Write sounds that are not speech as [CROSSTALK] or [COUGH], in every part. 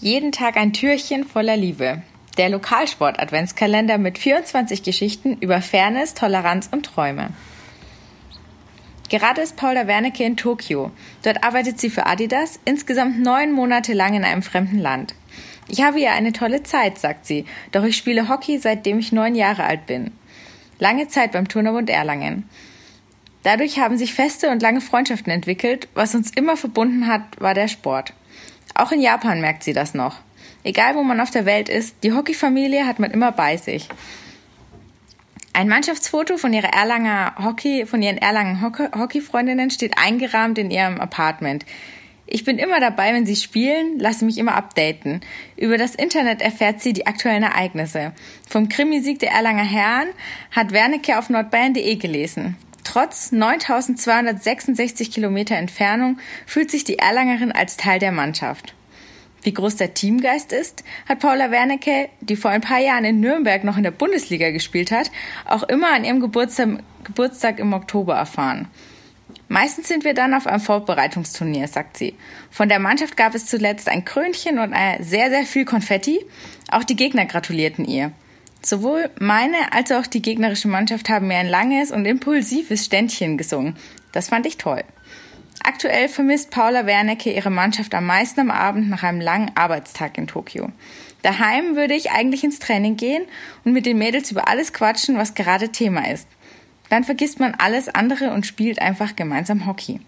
Jeden Tag ein Türchen voller Liebe. Der Lokalsport Adventskalender mit 24 Geschichten über Fairness, Toleranz und Träume. Gerade ist Paula Wernicke in Tokio. Dort arbeitet sie für Adidas, insgesamt neun Monate lang in einem fremden Land. Ich habe hier eine tolle Zeit, sagt sie, doch ich spiele Hockey, seitdem ich neun Jahre alt bin. Lange Zeit beim Turnerbund Erlangen. Dadurch haben sich feste und lange Freundschaften entwickelt. Was uns immer verbunden hat, war der Sport. Auch in Japan merkt sie das noch. Egal wo man auf der Welt ist, die Hockeyfamilie hat man immer bei sich. Ein Mannschaftsfoto von ihrer Erlanger Hockey, von ihren Erlangen Hockeyfreundinnen steht eingerahmt in ihrem Apartment. Ich bin immer dabei, wenn sie spielen, lasse mich immer updaten. Über das Internet erfährt sie die aktuellen Ereignisse. Vom Krimisieg der Erlanger Herren hat Wernicke auf nordbayern.de gelesen. Trotz 9266 Kilometer Entfernung fühlt sich die Erlangerin als Teil der Mannschaft. Wie groß der Teamgeist ist, hat Paula Wernicke, die vor ein paar Jahren in Nürnberg noch in der Bundesliga gespielt hat, auch immer an ihrem Geburtstag, Geburtstag im Oktober erfahren. Meistens sind wir dann auf einem Vorbereitungsturnier, sagt sie. Von der Mannschaft gab es zuletzt ein Krönchen und sehr, sehr viel Konfetti. Auch die Gegner gratulierten ihr. Sowohl meine als auch die gegnerische Mannschaft haben mir ein langes und impulsives Ständchen gesungen. Das fand ich toll. Aktuell vermisst Paula Wernecke ihre Mannschaft am meisten am Abend nach einem langen Arbeitstag in Tokio. Daheim würde ich eigentlich ins Training gehen und mit den Mädels über alles quatschen, was gerade Thema ist. Dann vergisst man alles andere und spielt einfach gemeinsam Hockey.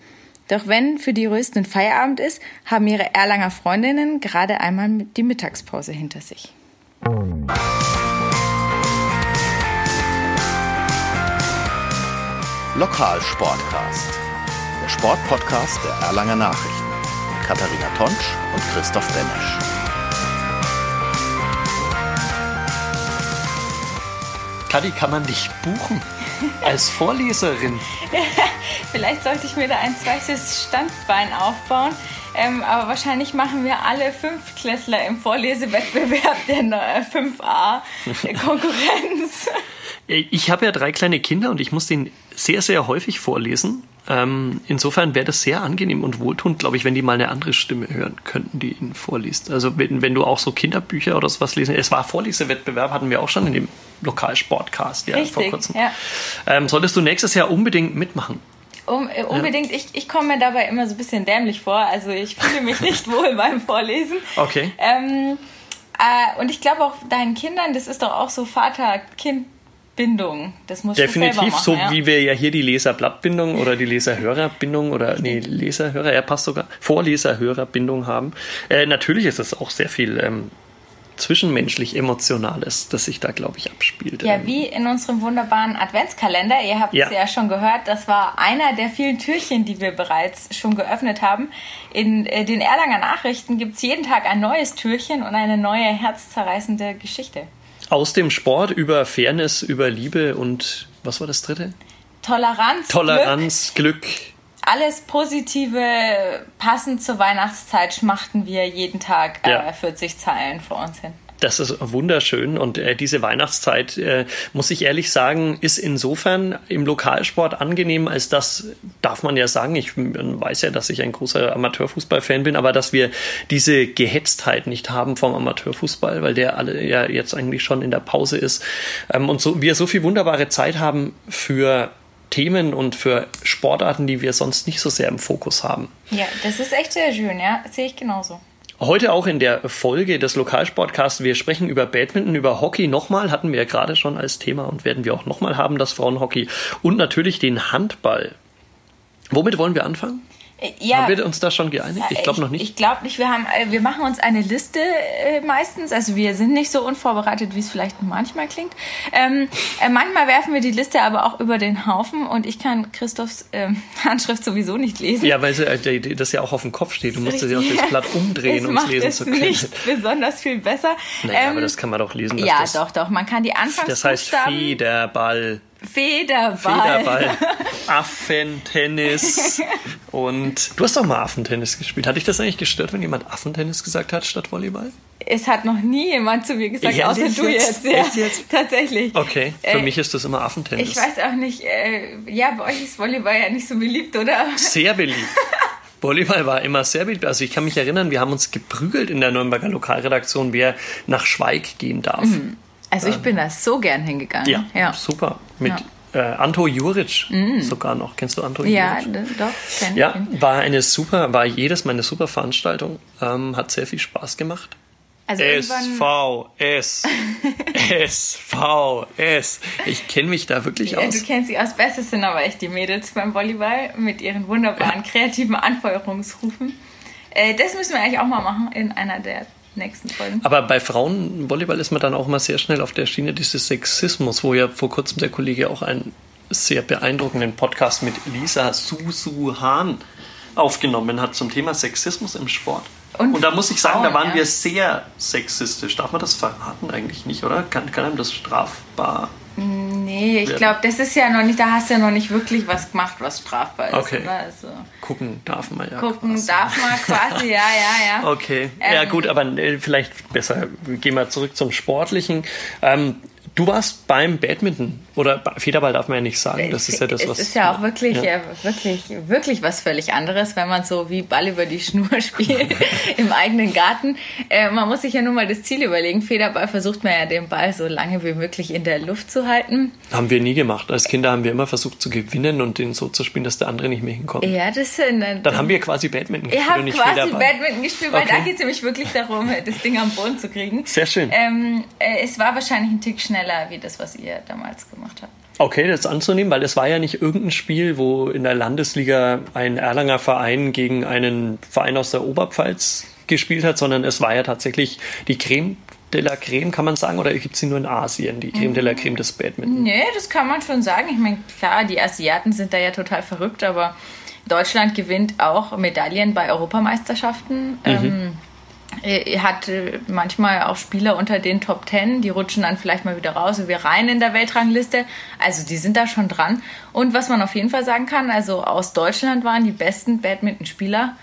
Doch wenn für die Rösten Feierabend ist, haben ihre Erlanger Freundinnen gerade einmal die Mittagspause hinter sich. Lokalsportcast, der Sportpodcast der Erlanger Nachrichten mit Katharina Tonsch und Christoph Benesch. Kadi, kann man dich buchen [LAUGHS] als Vorleserin? [LAUGHS] Vielleicht sollte ich mir da ein zweites Standbein aufbauen. Ähm, aber wahrscheinlich machen wir alle Fünftklässler im Vorlesewettbewerb der 5a [LAUGHS] Konkurrenz. Ich habe ja drei kleine Kinder und ich muss denen sehr, sehr häufig vorlesen. Ähm, insofern wäre das sehr angenehm und wohltuend, glaube ich, wenn die mal eine andere Stimme hören könnten, die ihnen vorliest. Also wenn, wenn du auch so Kinderbücher oder sowas lesen. Es war Vorlesewettbewerb, hatten wir auch schon in dem Lokalsportcast ja, Richtig, vor kurzem. Ja. Ähm, solltest du nächstes Jahr unbedingt mitmachen? Um, äh, unbedingt, ja. ich, ich komme mir dabei immer so ein bisschen dämlich vor. Also ich fühle mich nicht [LAUGHS] wohl beim Vorlesen. Okay. Ähm, äh, und ich glaube auch deinen Kindern, das ist doch auch so Vater-Kind- Bindung. Das muss Definitiv, machen, so ja. wie wir ja hier die Leserblattbindung oder die Leserhörerbindung oder nee, Leserhörer, er passt sogar, Vorleserhörerbindung haben. Äh, natürlich ist es auch sehr viel ähm, zwischenmenschlich Emotionales, das sich da, glaube ich, abspielt. Ja, ähm. wie in unserem wunderbaren Adventskalender. Ihr habt ja. es ja schon gehört, das war einer der vielen Türchen, die wir bereits schon geöffnet haben. In äh, den Erlanger Nachrichten gibt es jeden Tag ein neues Türchen und eine neue herzzerreißende Geschichte. Aus dem Sport über Fairness, über Liebe und was war das dritte? Toleranz. Toleranz, Glück. Glück. Alles Positive, passend zur Weihnachtszeit, schmachten wir jeden Tag äh, ja. 40 Zeilen vor uns hin. Das ist wunderschön und äh, diese Weihnachtszeit, äh, muss ich ehrlich sagen, ist insofern im Lokalsport angenehm, als das darf man ja sagen. Ich weiß ja, dass ich ein großer Amateurfußballfan bin, aber dass wir diese Gehetztheit nicht haben vom Amateurfußball, weil der alle ja jetzt eigentlich schon in der Pause ist ähm, und so wir so viel wunderbare Zeit haben für Themen und für Sportarten, die wir sonst nicht so sehr im Fokus haben. Ja, das ist echt sehr schön, ja, sehe ich genauso. Heute auch in der Folge des Lokalsportcasts. Wir sprechen über Badminton, über Hockey nochmal, hatten wir ja gerade schon als Thema und werden wir auch nochmal haben, das Frauenhockey und natürlich den Handball. Womit wollen wir anfangen? Ja, haben wir uns da schon geeinigt? Ich glaube noch nicht. Ich, ich glaube nicht. Wir, haben, äh, wir machen uns eine Liste äh, meistens. Also wir sind nicht so unvorbereitet, wie es vielleicht manchmal klingt. Ähm, äh, manchmal werfen wir die Liste aber auch über den Haufen und ich kann Christophs ähm, [LAUGHS] Handschrift sowieso nicht lesen. Ja, weil äh, das ja auch auf dem Kopf steht. Du musst ja auch das Blatt umdrehen, [LAUGHS] um es lesen zu können. Das nicht besonders viel besser. Naja, ähm, aber das kann man doch lesen. Ja, das, doch, doch. Man kann die Anfangsbuchstaben... Das heißt Federball. Federball. Federball. [LAUGHS] Affentennis. Und du hast doch mal Affentennis gespielt. Hat dich das eigentlich gestört, wenn jemand Affentennis gesagt hat statt Volleyball? Es hat noch nie jemand zu mir gesagt, außer du jetzt. jetzt. Ja, jetzt? Tatsächlich. Okay, für äh, mich ist das immer Affentennis. Ich weiß auch nicht, äh, ja, bei euch ist Volleyball ja nicht so beliebt, oder? Sehr beliebt. [LAUGHS] Volleyball war immer sehr beliebt. Also ich kann mich erinnern, wir haben uns geprügelt in der Nürnberger Lokalredaktion, wer nach Schweig gehen darf. Mhm. Also ich bin da so gern hingegangen. Ja, ja. super. Mit ja. äh, Anto Juric mhm. sogar noch. Kennst du Anto Juric? Ja, doch. Kenn ja, war eine super, war jedes Mal eine super Veranstaltung. Ähm, hat sehr viel Spaß gemacht. Also SVS. SVS. Ich kenne mich da wirklich ja, aus. Du kennst sie aus. Bestes sind aber echt die Mädels beim Volleyball mit ihren wunderbaren [LAUGHS] kreativen Anfeuerungsrufen. Äh, das müssen wir eigentlich auch mal machen in einer der nächsten Folgen. Aber bei Frauenvolleyball ist man dann auch mal sehr schnell auf der Schiene dieses Sexismus, wo ja vor kurzem der Kollege auch einen sehr beeindruckenden Podcast mit Lisa Susu Hahn aufgenommen hat zum Thema Sexismus im Sport. Und, und da muss ich sagen, Frauen, da waren ja. wir sehr sexistisch. Darf man das verraten eigentlich nicht, oder? Kann, kann einem das strafbar Nee, ich glaube, das ist ja noch nicht, da hast du ja noch nicht wirklich was gemacht, was strafbar ist. Okay. Also gucken darf man ja. Gucken quasi. darf man quasi, ja, ja, ja. [LAUGHS] Okay. Ähm, ja, gut, aber äh, vielleicht besser, gehen wir zurück zum Sportlichen. Ähm, Du warst beim Badminton oder Federball darf man ja nicht sagen. Das ist ja das, was. Es ist ja auch wirklich, ja. Äh, wirklich, wirklich was völlig anderes, wenn man so wie Ball über die Schnur [LAUGHS] spielt im eigenen Garten. Äh, man muss sich ja nur mal das Ziel überlegen. Federball versucht man ja den Ball so lange wie möglich in der Luft zu halten. Haben wir nie gemacht. Als Kinder haben wir immer versucht zu gewinnen und den so zu spielen, dass der andere nicht mehr hinkommt. Ja, das sind. Äh, dann haben wir quasi Badminton gespielt. Ihr habt quasi Federball. Badminton gespielt, weil okay. da geht es nämlich wirklich darum, das Ding am Boden zu kriegen. Sehr schön. Ähm, äh, es war wahrscheinlich ein Tick schneller schneller wie das, was ihr damals gemacht habt. Okay, das anzunehmen, weil es war ja nicht irgendein Spiel, wo in der Landesliga ein Erlanger Verein gegen einen Verein aus der Oberpfalz gespielt hat, sondern es war ja tatsächlich die Creme de la Creme, kann man sagen, oder gibt es sie nur in Asien, die Creme de la Creme des Badminton? Nee, das kann man schon sagen. Ich meine, klar, die Asiaten sind da ja total verrückt, aber Deutschland gewinnt auch Medaillen bei Europameisterschaften. Mhm. Ähm, hat äh, manchmal auch Spieler unter den Top Ten, die rutschen dann vielleicht mal wieder raus und wir rein in der Weltrangliste. Also die sind da schon dran. Und was man auf jeden Fall sagen kann, also aus Deutschland waren die besten Badmintonspieler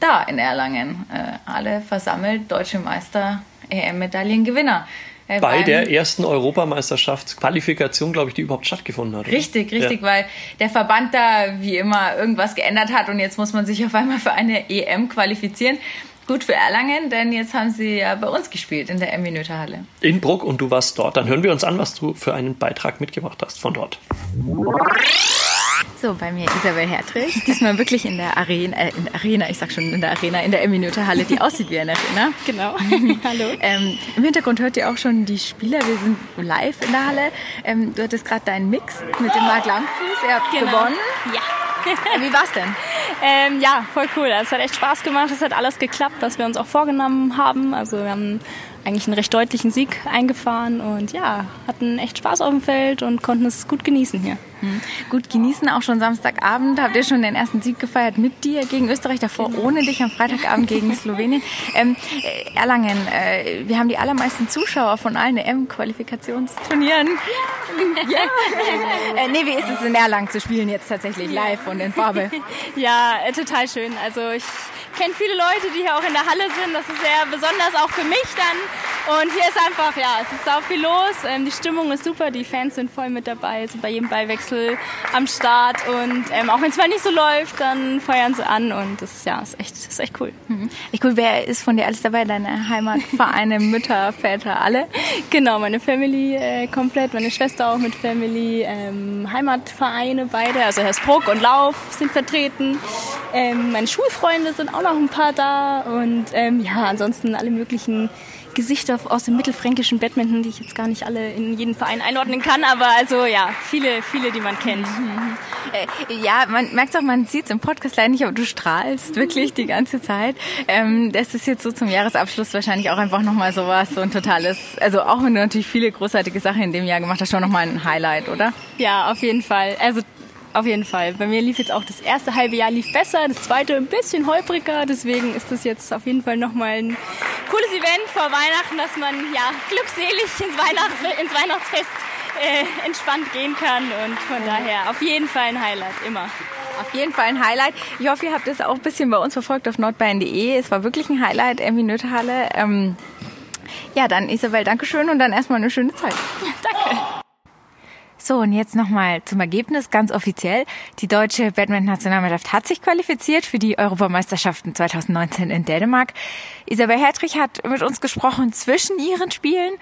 da in Erlangen. Äh, alle versammelt, deutsche Meister, EM-Medaillengewinner. Äh, Bei der ersten Europameisterschaftsqualifikation, glaube ich, die überhaupt stattgefunden hat. Richtig, oder? richtig, ja. weil der Verband da wie immer irgendwas geändert hat und jetzt muss man sich auf einmal für eine EM qualifizieren gut für Erlangen, denn jetzt haben sie ja bei uns gespielt in der Emminöter Halle. In Bruck und du warst dort. Dann hören wir uns an, was du für einen Beitrag mitgebracht hast von dort. So, bei mir Isabel Hertrich. Diesmal wirklich in der Arena, äh, in der Arena, ich sag schon in der Arena, in der Emminöter Halle, die aussieht wie eine Arena. [LAUGHS] Genau. [LAUGHS] Hallo. Ähm, Im Hintergrund hört ihr auch schon die Spieler. Wir sind live in der Halle. Ähm, du hattest gerade deinen Mix mit dem Marc Langfuß. Ihr habt genau. gewonnen. Ja. Wie war's denn? [LAUGHS] Ähm, ja, voll cool. Es hat echt Spaß gemacht. Es hat alles geklappt, was wir uns auch vorgenommen haben. Also wir haben eigentlich einen recht deutlichen Sieg eingefahren und ja, hatten echt Spaß auf dem Feld und konnten es gut genießen hier. Mhm. Gut genießen, auch schon Samstagabend. Habt ihr schon den ersten Sieg gefeiert mit dir gegen Österreich, davor genau. ohne dich am Freitagabend gegen [LAUGHS] Slowenien. Ähm, äh, Erlangen, äh, wir haben die allermeisten Zuschauer von allen EM-Qualifikationsturnieren. Ja. [LAUGHS] ja. äh, nee, wie ist es in Erlangen zu spielen jetzt tatsächlich live und in Farbe? [LAUGHS] ja, äh, total schön. Also ich kenne viele Leute, die hier auch in der Halle sind. Das ist sehr besonders auch für mich dann. Und hier ist einfach, ja, es ist sau viel los. Ähm, die Stimmung ist super, die Fans sind voll mit dabei, sind bei jedem Ballwechsel am Start. Und ähm, auch wenn es mal nicht so läuft, dann feuern sie an. Und das ja, ist echt, ist echt cool. Mhm. Echt cool. Wer ist von dir alles dabei? Deine Heimatvereine, [LAUGHS] Mütter, Väter, alle? Genau, meine Family äh, komplett, meine Schwester auch mit Family, ähm, Heimatvereine beide, also Herr Spruck und Lauf sind vertreten. Ähm, meine Schulfreunde sind auch noch ein paar da und ähm, ja, ansonsten alle möglichen Gesichter aus dem mittelfränkischen Badminton, die ich jetzt gar nicht alle in jeden Verein einordnen kann, aber also ja, viele, viele, die man kennt. [LAUGHS] Äh, ja, man merkt auch, man sieht es im Podcast leider nicht, aber du strahlst wirklich die ganze Zeit. Ähm, das ist jetzt so zum Jahresabschluss wahrscheinlich auch einfach nochmal sowas, so ein totales, also auch wenn du natürlich viele großartige Sachen in dem Jahr gemacht hast, schon nochmal ein Highlight, oder? Ja, auf jeden Fall. Also auf jeden Fall. Bei mir lief jetzt auch das erste halbe Jahr lief besser, das zweite ein bisschen holpriger. Deswegen ist das jetzt auf jeden Fall nochmal ein cooles Event vor Weihnachten, dass man ja glückselig ins, Weihnachts ins Weihnachtsfest äh, entspannt gehen kann. Und von daher auf jeden Fall ein Highlight, immer. Auf jeden Fall ein Highlight. Ich hoffe, ihr habt es auch ein bisschen bei uns verfolgt auf nordbayern.de. Es war wirklich ein Highlight, Emmy Nöthalle. Ähm, ja, dann Isabel, Dankeschön und dann erstmal eine schöne Zeit. [LAUGHS] Danke. So, und jetzt nochmal zum Ergebnis, ganz offiziell. Die deutsche Badminton-Nationalmannschaft hat sich qualifiziert für die Europameisterschaften 2019 in Dänemark. Isabel Hertrich hat mit uns gesprochen zwischen ihren Spielen.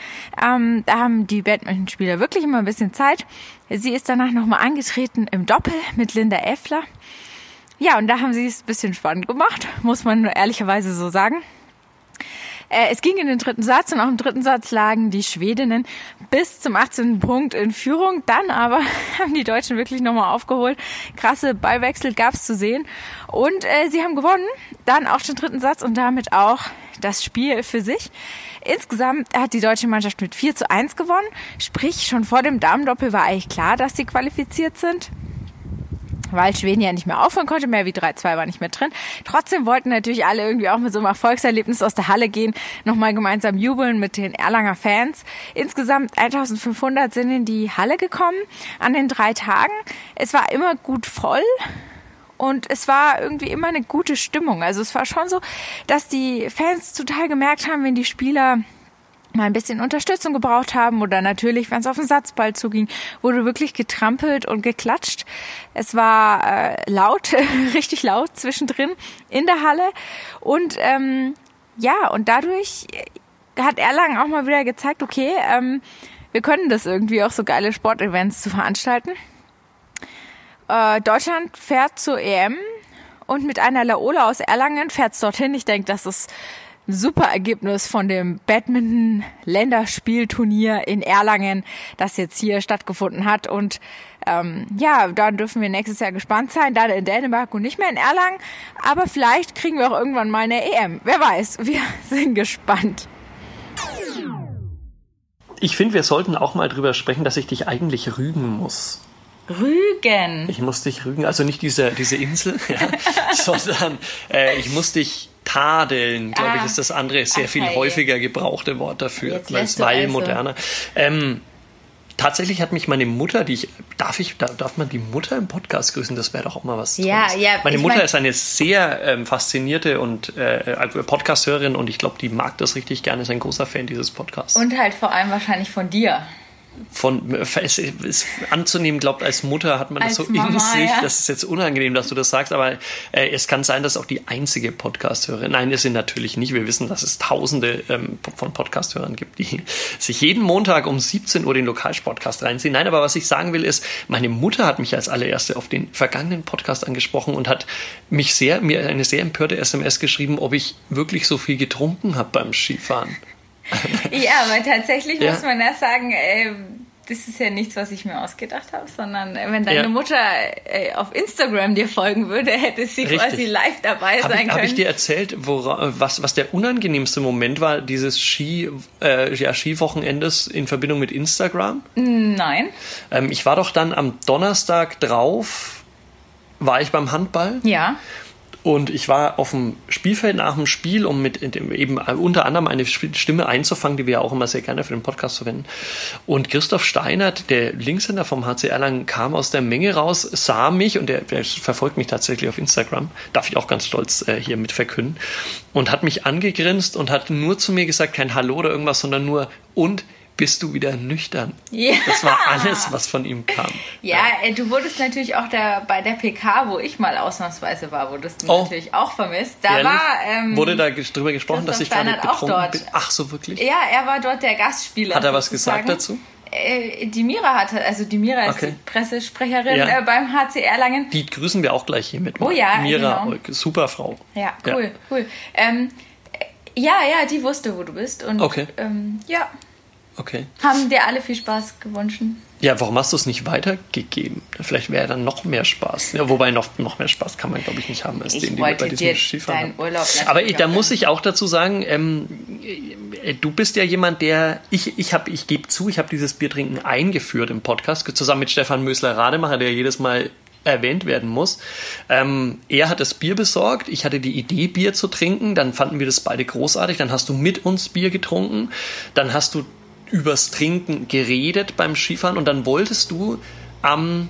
Ähm, da haben die Badminton-Spieler wirklich immer ein bisschen Zeit. Sie ist danach nochmal angetreten im Doppel mit Linda Effler. Ja, und da haben sie es ein bisschen spannend gemacht, muss man ehrlicherweise so sagen. Äh, es ging in den dritten Satz und auch im dritten Satz lagen die Schwedinnen bis zum 18. Punkt in Führung. Dann aber [LAUGHS] haben die Deutschen wirklich nochmal aufgeholt. Krasse Ballwechsel gab es zu sehen. Und äh, sie haben gewonnen. Dann auch den dritten Satz und damit auch das Spiel für sich. Insgesamt hat die deutsche Mannschaft mit 4 zu 1 gewonnen. Sprich, schon vor dem Damendoppel war eigentlich klar, dass sie qualifiziert sind weil Schweden ja nicht mehr aufhören konnte, mehr wie 3-2 war nicht mehr drin. Trotzdem wollten natürlich alle irgendwie auch mit so einem Erfolgserlebnis aus der Halle gehen, nochmal gemeinsam jubeln mit den Erlanger Fans. Insgesamt 1500 sind in die Halle gekommen an den drei Tagen. Es war immer gut voll. Und es war irgendwie immer eine gute Stimmung. Also es war schon so, dass die Fans total gemerkt haben, wenn die Spieler mal ein bisschen Unterstützung gebraucht haben oder natürlich, wenn es auf den Satzball zuging, wurde wirklich getrampelt und geklatscht. Es war äh, laut, [LAUGHS] richtig laut zwischendrin in der Halle und ähm, ja, und dadurch hat Erlangen auch mal wieder gezeigt, okay, ähm, wir können das irgendwie auch so geile Sportevents zu veranstalten. Äh, Deutschland fährt zur EM und mit einer Laola aus Erlangen fährt es dorthin. Ich denke, das ist super Ergebnis von dem Badminton-Länderspielturnier in Erlangen, das jetzt hier stattgefunden hat. Und ähm, ja, da dürfen wir nächstes Jahr gespannt sein, dann in Dänemark und nicht mehr in Erlangen. Aber vielleicht kriegen wir auch irgendwann mal eine EM. Wer weiß, wir [LAUGHS] sind gespannt. Ich finde, wir sollten auch mal drüber sprechen, dass ich dich eigentlich rügen muss. Rügen. Ich muss dich rügen, also nicht diese, diese Insel, [LAUGHS] ja, sondern äh, ich muss dich tadeln, glaube ah, ich, ist das andere sehr okay. viel häufiger gebrauchte Wort dafür, als weil also. moderner. Ähm, tatsächlich hat mich meine Mutter, die ich, darf ich, darf man die Mutter im Podcast grüßen? Das wäre doch auch mal was Ja, Tolles. ja. Meine Mutter mein, ist eine sehr ähm, faszinierte und äh, Podcast-Hörerin und ich glaube, die mag das richtig gerne, ist ein großer Fan dieses Podcasts. Und halt vor allem wahrscheinlich von dir von es ist anzunehmen, glaubt als Mutter hat man als das so Mama, in sich. Ja. Das ist jetzt unangenehm, dass du das sagst, aber äh, es kann sein, dass auch die einzige Podcast-Hörerin. Nein, ist sie natürlich nicht. Wir wissen, dass es Tausende ähm, von Podcast-Hörern gibt, die [LAUGHS] sich jeden Montag um 17 Uhr den Lokalsportcast reinziehen. Nein, aber was ich sagen will, ist, meine Mutter hat mich als allererste auf den vergangenen Podcast angesprochen und hat mich sehr mir eine sehr empörte SMS geschrieben, ob ich wirklich so viel getrunken habe beim Skifahren. [LAUGHS] ja, aber tatsächlich ja. muss man ja sagen, äh, das ist ja nichts, was ich mir ausgedacht habe, sondern äh, wenn deine ja. Mutter äh, auf Instagram dir folgen würde, hätte sie Richtig. quasi live dabei hab sein ich, können. Habe ich dir erzählt, wora, was, was der unangenehmste Moment war dieses Ski, äh, ja, Skiwochenendes in Verbindung mit Instagram? Nein. Ähm, ich war doch dann am Donnerstag drauf, war ich beim Handball. Ja. Und ich war auf dem Spielfeld nach dem Spiel, um mit eben unter anderem eine Stimme einzufangen, die wir auch immer sehr gerne für den Podcast verwenden. Und Christoph Steinert, der Linkshänder vom HC Erlangen, kam aus der Menge raus, sah mich und der verfolgt mich tatsächlich auf Instagram, darf ich auch ganz stolz äh, hier mit verkünden, und hat mich angegrinst und hat nur zu mir gesagt, kein Hallo oder irgendwas, sondern nur und bist du wieder nüchtern. Ja. Das war alles, was von ihm kam. Ja, ja. Äh, du wurdest natürlich auch da bei der PK, wo ich mal ausnahmsweise war, wurdest du oh. natürlich auch vermisst. Da Ehrlich? war ähm, wurde da drüber gesprochen, dass ich gerade betrunken dort. bin. Ach so wirklich? Ja, er war dort der Gastspieler. Hat er was gesagt dazu? Äh, die Mira hatte, also die Mira ist okay. die Pressesprecherin ja. äh, beim HC Erlangen. Die grüßen wir auch gleich hier mit. Oh ja, Mira, genau. super Frau. Ja, cool, ja. cool. Ähm, ja, ja, die wusste, wo du bist. Und, okay. Ähm, ja, Okay. Haben dir alle viel Spaß gewünscht? Ja, warum hast du es nicht weitergegeben? Vielleicht wäre dann noch mehr Spaß. Ja, wobei noch, noch mehr Spaß kann man, glaube ich, nicht haben, als ich den, den wir bei diesem Skifahren Urlaub Aber da muss ich auch dazu sagen, ähm, äh, du bist ja jemand, der, ich, ich habe, ich gebe zu, ich habe dieses Biertrinken eingeführt im Podcast, zusammen mit Stefan Mösler-Rademacher, der jedes Mal erwähnt werden muss. Ähm, er hat das Bier besorgt, ich hatte die Idee, Bier zu trinken, dann fanden wir das beide großartig, dann hast du mit uns Bier getrunken, dann hast du übers Trinken geredet beim Skifahren und dann wolltest du am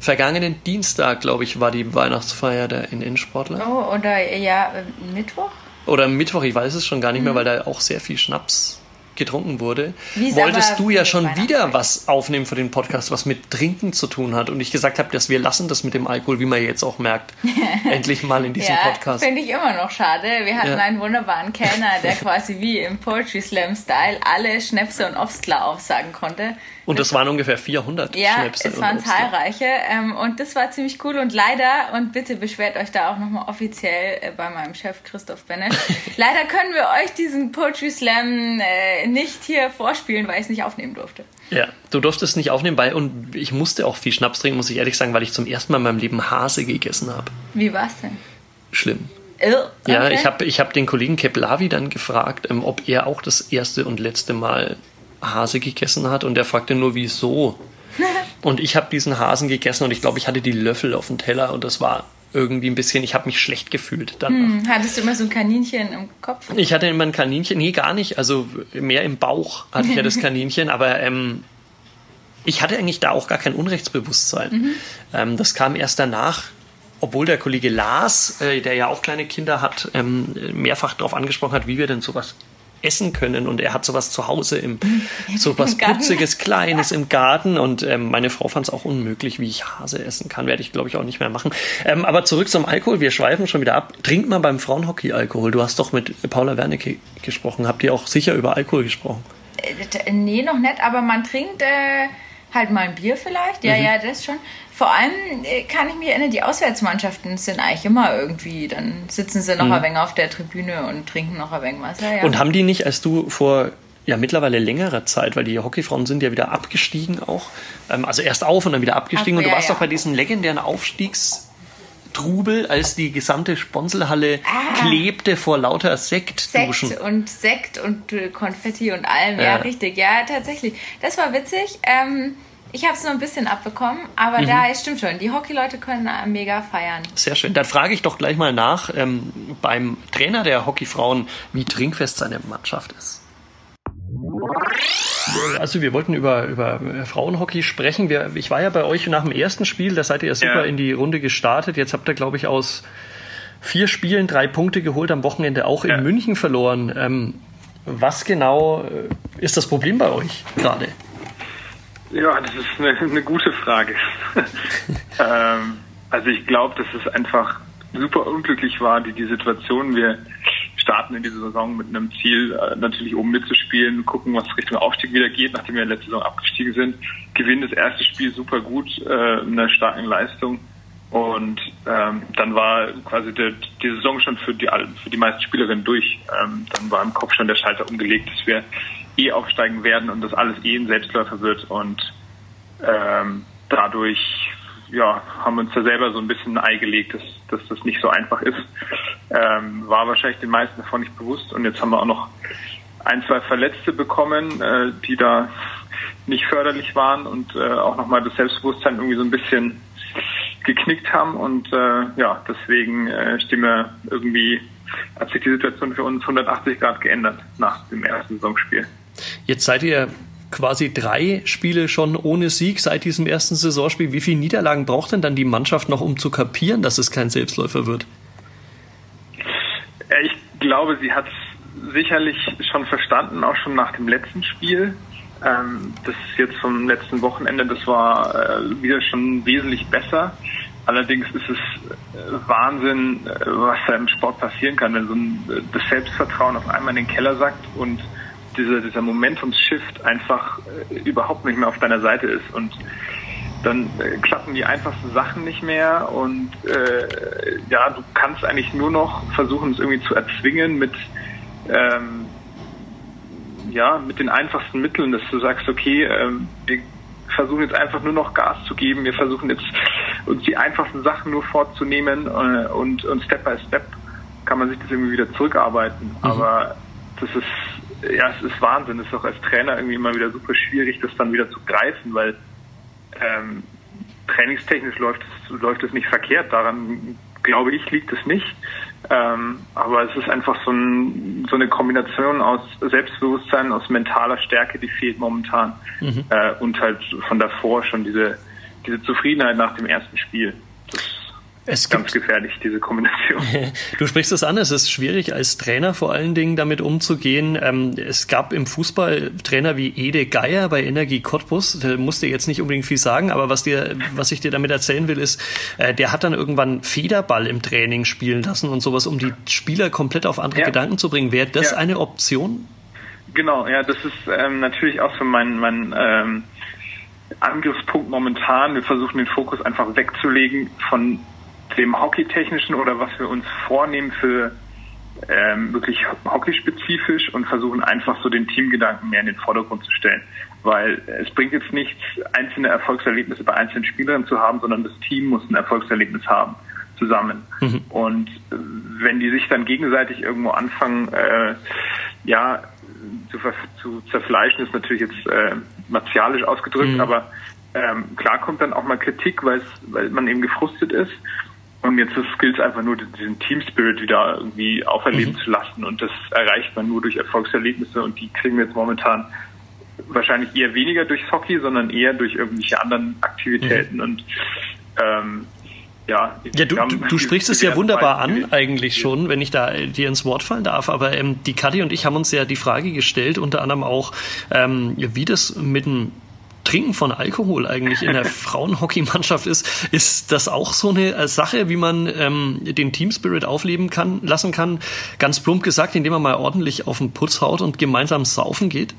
vergangenen Dienstag, glaube ich, war die Weihnachtsfeier der NN-Sportler. Oh, oder ja, Mittwoch? Oder Mittwoch, ich weiß es schon gar nicht mhm. mehr, weil da auch sehr viel Schnaps getrunken wurde, Wie es wolltest du ja schon wieder was aufnehmen für den Podcast, was mit Trinken zu tun hat. Und ich gesagt habe, dass wir lassen das mit dem Alkohol, wie man jetzt auch merkt, [LAUGHS] endlich mal in diesem ja, Podcast. finde ich immer noch schade. Wir hatten Ja. einen wunderbaren Kellner, der [LAUGHS] quasi wie im Poetry Slam Style alle Schnäpse und Obstler aufsagen konnte. Und das waren ungefähr 400 Ja, Schnäpse. es und waren zahlreiche ähm, und das war ziemlich cool und leider, und bitte beschwert euch da auch nochmal offiziell äh, bei meinem Chef Christoph Benesch, [LAUGHS] leider können wir euch diesen Poetry Slam äh, nicht hier vorspielen, weil ich es nicht aufnehmen durfte. Ja, du durftest nicht aufnehmen, weil, und ich musste auch viel Schnaps trinken, muss ich ehrlich sagen, weil ich zum ersten Mal in meinem Leben Hase gegessen habe. Wie war's denn? Schlimm. Äh, Ja, okay. ich habe ich hab den Kollegen Keplavi dann gefragt, ähm, ob er auch das erste und letzte Mal Hase gegessen hat und er fragte nur, wieso. [LAUGHS] und ich habe diesen Hasen gegessen und ich glaube, ich hatte die Löffel auf dem Teller und das war irgendwie ein bisschen, ich habe mich schlecht gefühlt dann. Hm, Hattest du immer so ein Kaninchen im Kopf? Ich hatte immer ein Kaninchen, nee, gar nicht, also mehr im Bauch hatte ich ja das [LAUGHS] Kaninchen, aber ähm, ich hatte eigentlich da auch gar kein Unrechtsbewusstsein. Ähm, das kam erst danach, obwohl der Kollege Lars, äh, der ja auch kleine Kinder hat, ähm, mehrfach darauf angesprochen hat, wie wir denn sowas essen können und er hat sowas zu Hause im sowas Im Garten. putziges [LAUGHS] Kleines im Garten und ähm, meine Frau fand es auch unmöglich, wie ich Hase essen kann, werde ich glaube ich auch nicht mehr machen. Ähm, aber zurück zum Alkohol, wir schweifen schon wieder ab. Trinkt man beim Frauenhockey Alkohol? Du hast doch mit Paula Wernicke gesprochen, habt ihr auch sicher über Alkohol gesprochen? Äh, Nee, noch nicht, aber man trinkt äh, halt mal ein Bier vielleicht. Mhm. Ja, ja, das schon. Vor allem äh, kann ich mich erinnern, die Auswärtsmannschaften sind eigentlich immer irgendwie, dann sitzen sie noch ein wenig auf der Tribüne und trinken noch ein wenig Wasser. Ja. Mhm. Und haben die nicht, als du vor ja mittlerweile längerer Zeit, weil die Hockeyfrauen sind ja wieder abgestiegen auch, ähm, also erst auf und dann wieder abgestiegen Ach, und du warst ja. doch bei diesem legendären Aufstiegstrubel, als die gesamte Sponselhalle Ah. klebte vor lauter Sektduschen. Sekt und Sekt und äh, Konfetti und allem, ja. Ja. richtig, ja, tatsächlich. Das war witzig. Ähm, ich habe es nur ein bisschen abbekommen, aber Mhm. da stimmt schon. Die Hockeyleute können äh, mega feiern. Sehr schön. Dann frage ich doch gleich mal nach ähm, beim Trainer der Hockeyfrauen, wie trinkfest seine Mannschaft ist. Also wir wollten über, über Frauenhockey sprechen. Wir, ich war ja bei euch nach dem ersten Spiel, da seid ihr ja super Ja. in die Runde gestartet. Jetzt habt ihr, glaube ich, aus vier Spielen drei Punkte geholt, am Wochenende auch in Ja. München verloren. Ähm, was genau äh, ist das Problem bei euch gerade? Ja, das ist eine, eine gute Frage. [LAUGHS] ähm, also ich glaube, dass es einfach super unglücklich war, die, die Situation. Wir starten in diese Saison mit einem Ziel, äh, natürlich oben mitzuspielen, gucken, was Richtung Aufstieg wieder geht, nachdem wir letzte Saison abgestiegen sind. Gewinnen das erste Spiel super gut, äh, mit einer starken Leistung. Und ähm, dann war quasi der, die Saison schon für die, für die meisten Spielerinnen durch. Ähm, dann war im Kopf schon der Schalter umgelegt, dass wir eh aufsteigen werden und das alles eh ein Selbstläufer wird. Und ähm, dadurch ja, haben wir uns da selber so ein bisschen ein Ei gelegt, dass, dass das nicht so einfach ist. Ähm, war wahrscheinlich den meisten davon nicht bewusst. Und jetzt haben wir auch noch ein, zwei Verletzte bekommen, äh, die da nicht förderlich waren und äh, auch nochmal das Selbstbewusstsein irgendwie so ein bisschen geknickt haben. Und äh, ja, deswegen äh, wir irgendwie, hat sich die Situation für uns 180 Grad geändert nach dem ersten Saisonspiel. Jetzt seid ihr quasi drei Spiele schon ohne Sieg seit diesem ersten Saisonspiel. Wie viele Niederlagen braucht denn dann die Mannschaft noch, um zu kapieren, dass es kein Selbstläufer wird? Ja, Ich glaube, sie hat es sicherlich schon verstanden, auch schon nach dem letzten Spiel. Ähm, das jetzt vom letzten Wochenende, das war äh, wieder schon wesentlich besser. Allerdings ist es äh, Wahnsinn, äh, was da im Sport passieren kann, wenn so ein, äh, das Selbstvertrauen auf einmal in den Keller sackt und dieser, dieser Momentumshift einfach äh, überhaupt nicht mehr auf deiner Seite ist und dann äh, klappen die einfachsten Sachen nicht mehr und äh, ja, du kannst eigentlich nur noch versuchen, es irgendwie zu erzwingen mit ähm, ja, mit den einfachsten Mitteln, dass du sagst, okay, ähm, wir versuchen jetzt einfach nur noch Gas zu geben, wir versuchen jetzt uns die einfachsten Sachen nur vorzunehmen äh, und, und Step by Step kann man sich das irgendwie wieder zurückarbeiten. Aber das ist, ja, es ist Wahnsinn. Es ist auch als Trainer irgendwie immer wieder super schwierig, das dann wieder zu greifen, weil ähm, trainingstechnisch läuft es, läuft es nicht verkehrt. Daran, glaube ich, liegt es nicht. Ähm, aber es ist einfach so, ein, so eine Kombination aus Selbstbewusstsein, aus mentaler Stärke, die fehlt momentan. Äh, und halt von davor schon diese, diese Zufriedenheit nach dem ersten Spiel. Es ganz gefährlich, diese Kombination. [LAUGHS] Du sprichst es an, es ist schwierig als Trainer vor allen Dingen damit umzugehen. Ähm, es gab im Fußball Trainer wie Ede Geier bei Energie Cottbus, der musste jetzt nicht unbedingt viel sagen, aber was dir, was ich dir damit erzählen will, ist, äh, der hat dann irgendwann Federball im Training spielen lassen und sowas, um die Spieler komplett auf andere ja. Gedanken zu bringen. Wäre das ja. eine Option? Genau, ja, das ist ähm, natürlich auch so mein, mein ähm, Angriffspunkt momentan. Wir versuchen den Fokus einfach wegzulegen von dem Hockeytechnischen oder was wir uns vornehmen für ähm, wirklich hockeyspezifisch und versuchen einfach so den Teamgedanken mehr in den Vordergrund zu stellen. Weil es bringt jetzt nichts, einzelne Erfolgserlebnisse bei einzelnen Spielern zu haben, sondern das Team muss ein Erfolgserlebnis haben zusammen. Mhm. Und äh, wenn die sich dann gegenseitig irgendwo anfangen, äh, ja, zu, zu zerfleischen, ist natürlich jetzt äh, martialisch ausgedrückt, mhm. aber ähm, klar kommt dann auch mal Kritik, weil man eben gefrustet ist. Und jetzt ist Skills einfach nur diesen Team Spirit wieder irgendwie auferleben mhm. zu lassen. Und das erreicht man nur durch Erfolgserlebnisse und die kriegen wir jetzt momentan wahrscheinlich eher weniger durchs Hockey, sondern eher durch irgendwelche anderen Aktivitäten. Mhm. Und ähm, ja, ja du, du, du sprichst es ja wunderbar an, eigentlich schon, wenn ich da dir ins Wort fallen darf. Aber ähm, die Kathi und ich haben uns ja die Frage gestellt, unter anderem auch, ähm, wie das mit dem Trinken von Alkohol eigentlich in der [LAUGHS] Frauenhockeymannschaft ist, ist das auch so eine äh, Sache, wie man ähm, den Team Spirit aufleben kann, lassen kann? Ganz plump gesagt, indem man mal ordentlich auf den Putz haut und gemeinsam saufen geht?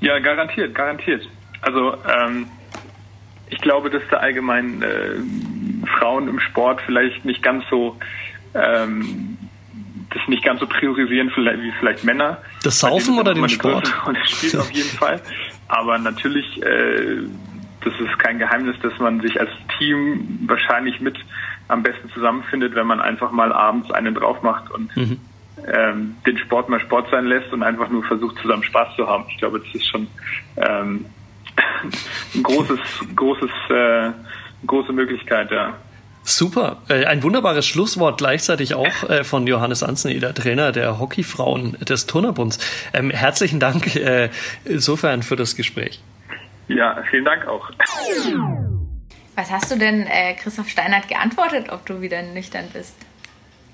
Ja, garantiert, garantiert. Also ähm, ich glaube, dass da allgemein äh, Frauen im Sport vielleicht nicht ganz so ähm, das nicht ganz so priorisieren wie vielleicht Männer. Das Saufen oder den Sport? Und das spielt auf jeden Fall. Aber natürlich, äh, das ist kein Geheimnis, dass man sich als Team wahrscheinlich mit am besten zusammenfindet, wenn man einfach mal abends einen drauf macht und mhm. ähm, den Sport mal Sport sein lässt und einfach nur versucht, zusammen Spaß zu haben. Ich glaube, das ist schon ähm, [LAUGHS] ein großes, großes, äh, große Möglichkeit, ja. Super. Äh, ein wunderbares Schlusswort gleichzeitig auch äh, von Johannes Anzeneder, Trainer der Hockeyfrauen des Turnerbunds. Ähm, herzlichen Dank äh, insofern für das Gespräch. Ja, vielen Dank auch. Was hast du denn äh, Christoph Steinert geantwortet, ob du wieder nüchtern bist?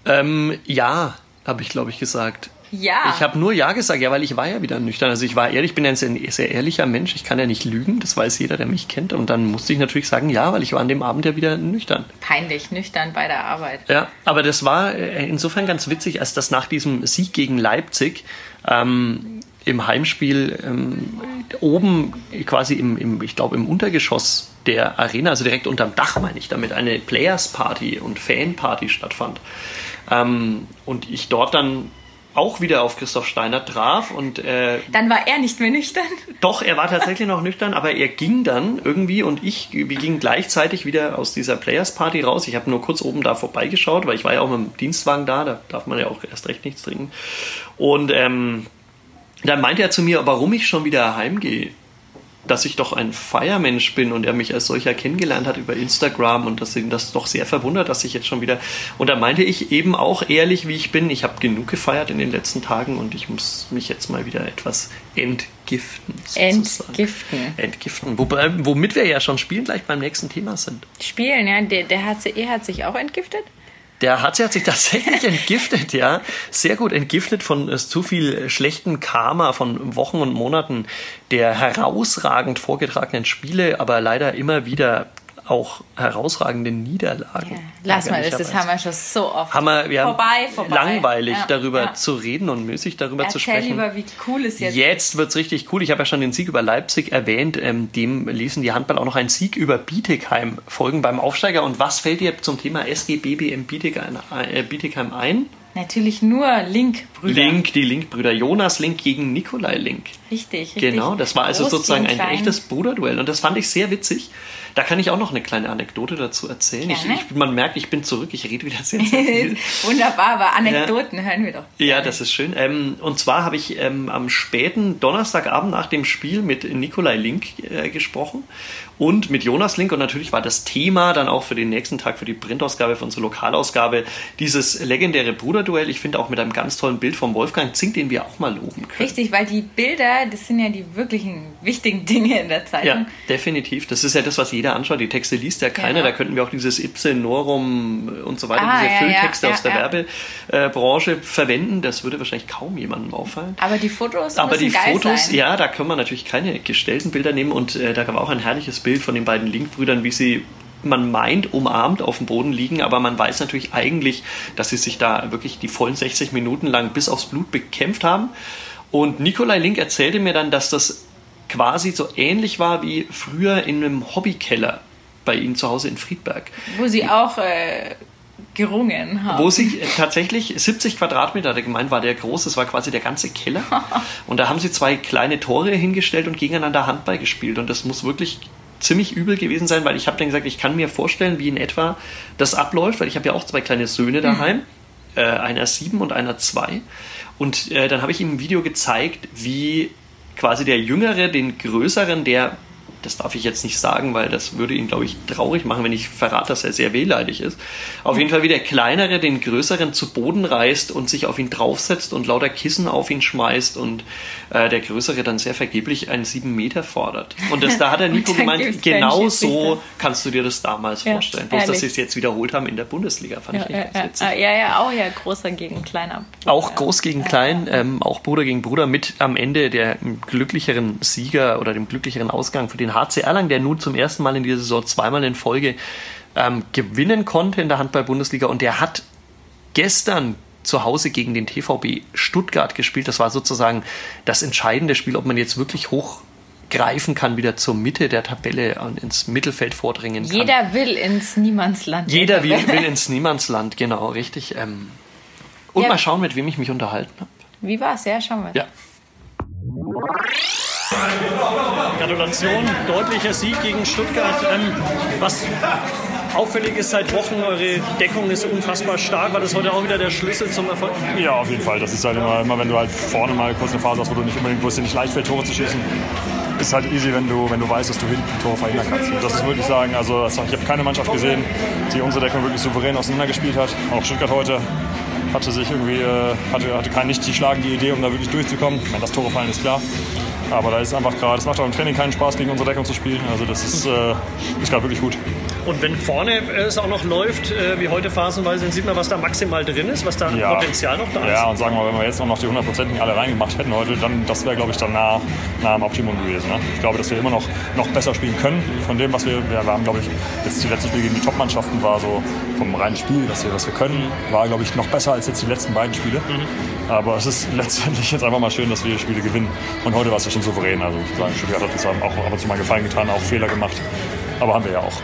Ähm, ja, habe ich, glaube ich, gesagt. Ja. Ich habe nur Ja gesagt, ja, weil ich war ja wieder nüchtern. Also ich war ehrlich, ich bin ein sehr, sehr, ehrlicher Mensch. Ich kann ja nicht lügen, das weiß jeder, der mich kennt. Und dann musste ich natürlich sagen, ja, weil ich war an dem Abend ja wieder nüchtern. Peinlich, nüchtern bei der Arbeit. Ja, aber das war äh, insofern ganz witzig, als das nach diesem Sieg gegen Leipzig ähm, im Heimspiel ähm, oben quasi im, im ich glaube, im Untergeschoss der Arena, also direkt unterm Dach, meine ich, damit eine Players Party und Fan Party stattfand. Ähm, und ich dort dann auch wieder auf Christoph Steiner traf und äh, dann war er nicht mehr nüchtern. Doch, er war tatsächlich noch nüchtern, aber er ging dann irgendwie und ich, wir gingen gleichzeitig wieder aus dieser Players Party raus. Ich habe nur kurz oben da vorbeigeschaut, weil ich war ja auch mit dem Dienstwagen da, da darf man ja auch erst recht nichts trinken. Und ähm, dann meinte er zu mir, warum ich schon wieder heimgehe dass ich doch ein Feiermensch bin und er mich als solcher kennengelernt hat über Instagram und dass ihn das doch sehr verwundert, dass ich jetzt schon wieder. Und da meinte ich eben auch ehrlich, wie ich bin, ich habe genug gefeiert in den letzten Tagen und ich muss mich jetzt mal wieder etwas entgiften. Sozusagen. Entgiften. Entgiften. Wobei, womit wir ja schon spielen gleich beim nächsten Thema sind. Spielen, ja. Der, der HCE hat sich auch entgiftet? Der HC hat sich [LAUGHS] tatsächlich entgiftet, ja. Sehr gut entgiftet von äh, zu viel schlechten Karma von Wochen und Monaten der herausragend vorgetragenen Spiele, aber leider immer wieder auch herausragende Niederlagen. Ja, lass mal, das, das haben wir schon so oft. Haben wir, wir vorbei, vorbei. Langweilig ja, darüber ja. zu reden und müßig darüber Erzähl zu sprechen. lieber, wie cool es jetzt Jetzt wird es richtig cool. Ich habe ja schon den Sieg über Leipzig erwähnt. Ähm, dem ließen die Handball auch noch einen Sieg über Bietigheim folgen beim Aufsteiger. Und was fällt dir zum Thema SG BBM Bietigheim, äh, Bietigheim ein? Natürlich nur Link-Brüder. Link, die Link-Brüder. Jonas Link gegen Nikolai Link. Richtig, richtig. Genau, das war also Groß sozusagen ein echtes Bruderduell. Und das fand ich sehr witzig. Da kann ich auch noch eine kleine Anekdote dazu erzählen. Ich, ich, man merkt, ich bin zurück, ich rede wieder sehr, sehr viel. [LAUGHS] Wunderbar, aber Anekdoten ja. hören wir doch. Ja, das ist schön. Ähm, und zwar habe ich ähm, am späten Donnerstagabend nach dem Spiel mit Nikolai Link äh, gesprochen und mit Jonas Link. Und natürlich war das Thema dann auch für den nächsten Tag, für die Printausgabe, für unsere Lokalausgabe, dieses legendäre Bruderduell. Ich finde auch mit einem ganz tollen Bild vom Wolfgang Zink, den wir auch mal loben können. Richtig, weil die Bilder, das sind ja die wirklichen wichtigen Dinge in der Zeitung. Ja, definitiv. Das ist ja das, was jeder anschaut. Die Texte liest ja keiner. Ja. Da könnten wir auch dieses Ipse, Norum und so weiter, ah, diese Fülltexte aus der Werbebranche verwenden. Das würde wahrscheinlich kaum jemandem auffallen. Aber die Fotos Aber die Fotos, sein. ja, da können wir natürlich keine gestellten Bilder nehmen. Und äh, da war auch ein herrliches Bild von den beiden Link-Brüdern, wie sie man meint, umarmt auf dem Boden liegen, aber man weiß natürlich eigentlich, dass sie sich da wirklich die vollen 60 Minuten lang bis aufs Blut bekämpft haben. Und Nikolai Link erzählte mir dann, dass das quasi so ähnlich war wie früher in einem Hobbykeller bei ihnen zu Hause in Friedberg. Wo sie auch äh, gerungen haben. Wo sie äh, tatsächlich 70 Quadratmeter, der gemeint war der groß, das war quasi der ganze Keller. [LAUGHS] und da haben sie zwei kleine Tore hingestellt und gegeneinander Handball gespielt. Und das muss wirklich ziemlich übel gewesen sein, weil ich habe dann gesagt, ich kann mir vorstellen, wie in etwa das abläuft, weil ich habe ja auch zwei kleine Söhne daheim, mhm. äh, einer sieben und einer zwei. Und äh, dann habe ich ihm ein Video gezeigt, wie quasi der Jüngere den Größeren, der das darf ich jetzt nicht sagen, weil das würde ihn, glaube ich, traurig machen, wenn ich verrate, dass er sehr wehleidig ist. Auf jeden Fall, wie der Kleinere den Größeren zu Boden reißt und sich auf ihn draufsetzt und lauter Kissen auf ihn schmeißt und äh, der Größere dann sehr vergeblich einen sieben Meter fordert. Und das, da hat [LAUGHS] der Nico gemeint, genau so kannst du dir das damals ja, vorstellen. Bloß, ehrlich. dass sie es jetzt wiederholt haben in der Bundesliga, fand ja, ich echt ja, ganz witzig. Ja, ja, auch ja, großer gegen kleiner. Bruder. Auch groß gegen klein, ähm, auch Bruder gegen Bruder mit am Ende der glücklicheren Sieger oder dem glücklicheren Ausgang für den HC Erlangen, der nun zum ersten Mal in dieser Saison zweimal in Folge ähm, gewinnen konnte in der Handball-Bundesliga und der hat gestern zu Hause gegen den TVB Stuttgart gespielt. Das war sozusagen das entscheidende Spiel, ob man jetzt wirklich hochgreifen kann, wieder zur Mitte der Tabelle und ins Mittelfeld vordringen kann. Jeder will ins Niemandsland. Jeder will, will [LAUGHS] ins Niemandsland, genau, richtig. Ähm, und ja. mal schauen, mit wem ich mich unterhalten habe. Wie war es? Ja, schauen wir. Ja. Gratulation, deutlicher Sieg gegen Stuttgart. Ähm, was auffällig ist seit Wochen, eure Deckung ist unfassbar stark. War das heute auch wieder der Schlüssel zum Erfolg? Ja, auf jeden Fall. Das ist halt immer, immer wenn du halt vorne mal kurz eine Phase hast, wo du nicht unbedingt, wo es dir nicht leicht fällt, Tore zu schießen, ist halt easy, wenn du, wenn du weißt, dass du hinten Tore verhindern kannst. Und das ist wirklich sagen, also ich habe keine Mannschaft gesehen, die unsere Deckung wirklich souverän auseinandergespielt hat. Auch Stuttgart heute hatte sich irgendwie, äh, hatte, hatte keine nicht die schlagende Idee, um da wirklich durchzukommen. Ich meine, das Tore fallen ist klar. Aber da ist einfach gerade, es macht auch im Training keinen Spaß, gegen unsere Deckung zu spielen. Also das ist, äh, ist gerade wirklich gut. Und wenn vorne es auch noch läuft, äh, wie heute phasenweise, dann sieht man, was da maximal drin ist, was da ja. Potenzial noch da ist. Ja, und sagen wir mal, wenn wir jetzt noch die 100% alle reingemacht hätten heute, dann das wäre, glaube ich, dann nah, nah am Optimum gewesen. Ne? Ich glaube, dass wir immer noch, noch besser spielen können von dem, was wir, ja, wir haben, glaube ich, jetzt die letzten Spiele gegen die Top-Mannschaften war so vom reinen Spiel, dass wir, was wir können, war, glaube ich, noch besser als jetzt die letzten beiden Spiele. Mhm. Aber es ist [LAUGHS] letztendlich jetzt einfach mal schön, dass wir Spiele gewinnen. Und heute war es ja schon souverän. Also Stuttgart hat uns auch ab und zu mal Gefallen getan, auch Fehler gemacht. Aber haben wir ja auch.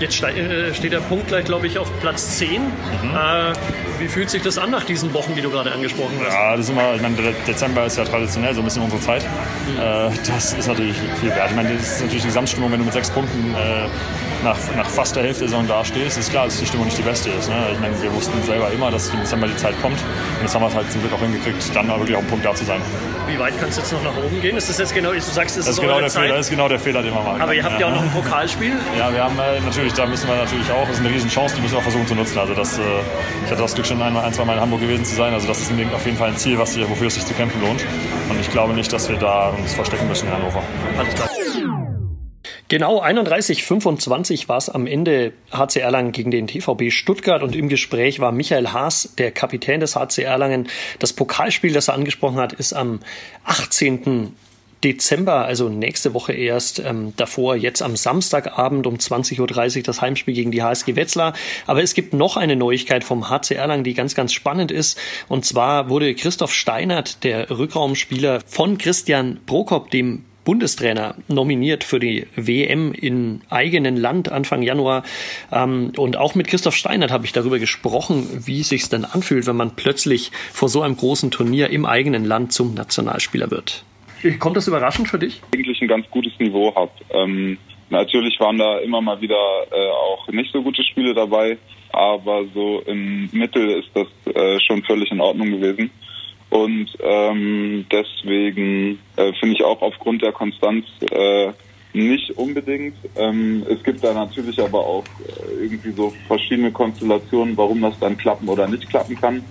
Jetzt äh, steht der Punkt gleich, glaube ich, auf Platz 10. Mhm. Äh, wie fühlt sich das an nach diesen Wochen, die du gerade angesprochen hast? Ja, das ist immer, ich meine, der Dezember ist ja traditionell so ein bisschen unsere Zeit. Mhm. Äh, das ist natürlich viel wert. Ich meine, das ist natürlich die Gesamtstimmung, wenn du mit sechs Punkten äh, nach, nach fast der Hälfte der Saison dastehst, ist klar, dass die Stimmung nicht die beste ist. Ne? Ich meine, wir wussten selber immer, dass im Dezember die Zeit kommt. Und jetzt haben wir es halt zum Glück auch hingekriegt, dann wirklich auf dem Punkt da zu sein. Wie weit kann es jetzt noch nach oben gehen? Ist das jetzt genau, du sagst, das, das ist, genau der Fehler, das ist genau der Fehler, den wir machen. Aber ihr habt ja, ja auch noch ein Pokalspiel. Ja, wir haben äh, natürlich, da müssen wir natürlich auch, das ist eine riesen Chance, die müssen wir versuchen zu nutzen. Also das, äh, ich hatte das Glück schon ein, ein, zwei Mal in Hamburg gewesen zu sein. Also das ist auf jeden Fall ein Ziel, was, wofür es sich zu kämpfen lohnt. Und ich glaube nicht, dass wir da uns verstecken müssen in Hannover. Alles klar. Genau, 31, 25 war es am Ende HC Erlangen gegen den TVB Stuttgart und im Gespräch war Michael Haas, der Kapitän des HC Erlangen. Das Pokalspiel, das er angesprochen hat, ist am 18. Dezember, also nächste Woche erst, ähm, davor jetzt am Samstagabend um 20.30 Uhr das Heimspiel gegen die HSG Wetzlar. Aber es gibt noch eine Neuigkeit vom HC Erlangen, die ganz, ganz spannend ist. Und zwar wurde Christoph Steinert, der Rückraumspieler von Christian Prokop, dem Bundestrainer nominiert für die WM in eigenen Land Anfang Januar. Ähm, und auch mit Christoph Steinert habe ich darüber gesprochen, wie es sich dann anfühlt, wenn man plötzlich vor so einem großen Turnier im eigenen Land zum Nationalspieler wird. Kommt das überraschend für dich? Eigentlich ein ganz gutes Niveau habe. Ähm, natürlich waren da immer mal wieder äh, auch nicht so gute Spiele dabei, aber so im Mittel ist das äh, schon völlig in Ordnung gewesen. Und ähm, deswegen äh, finde ich auch aufgrund der Konstanz äh, nicht unbedingt. Ähm, es gibt da natürlich aber auch äh, irgendwie so verschiedene Konstellationen, warum das dann klappen oder nicht klappen kann.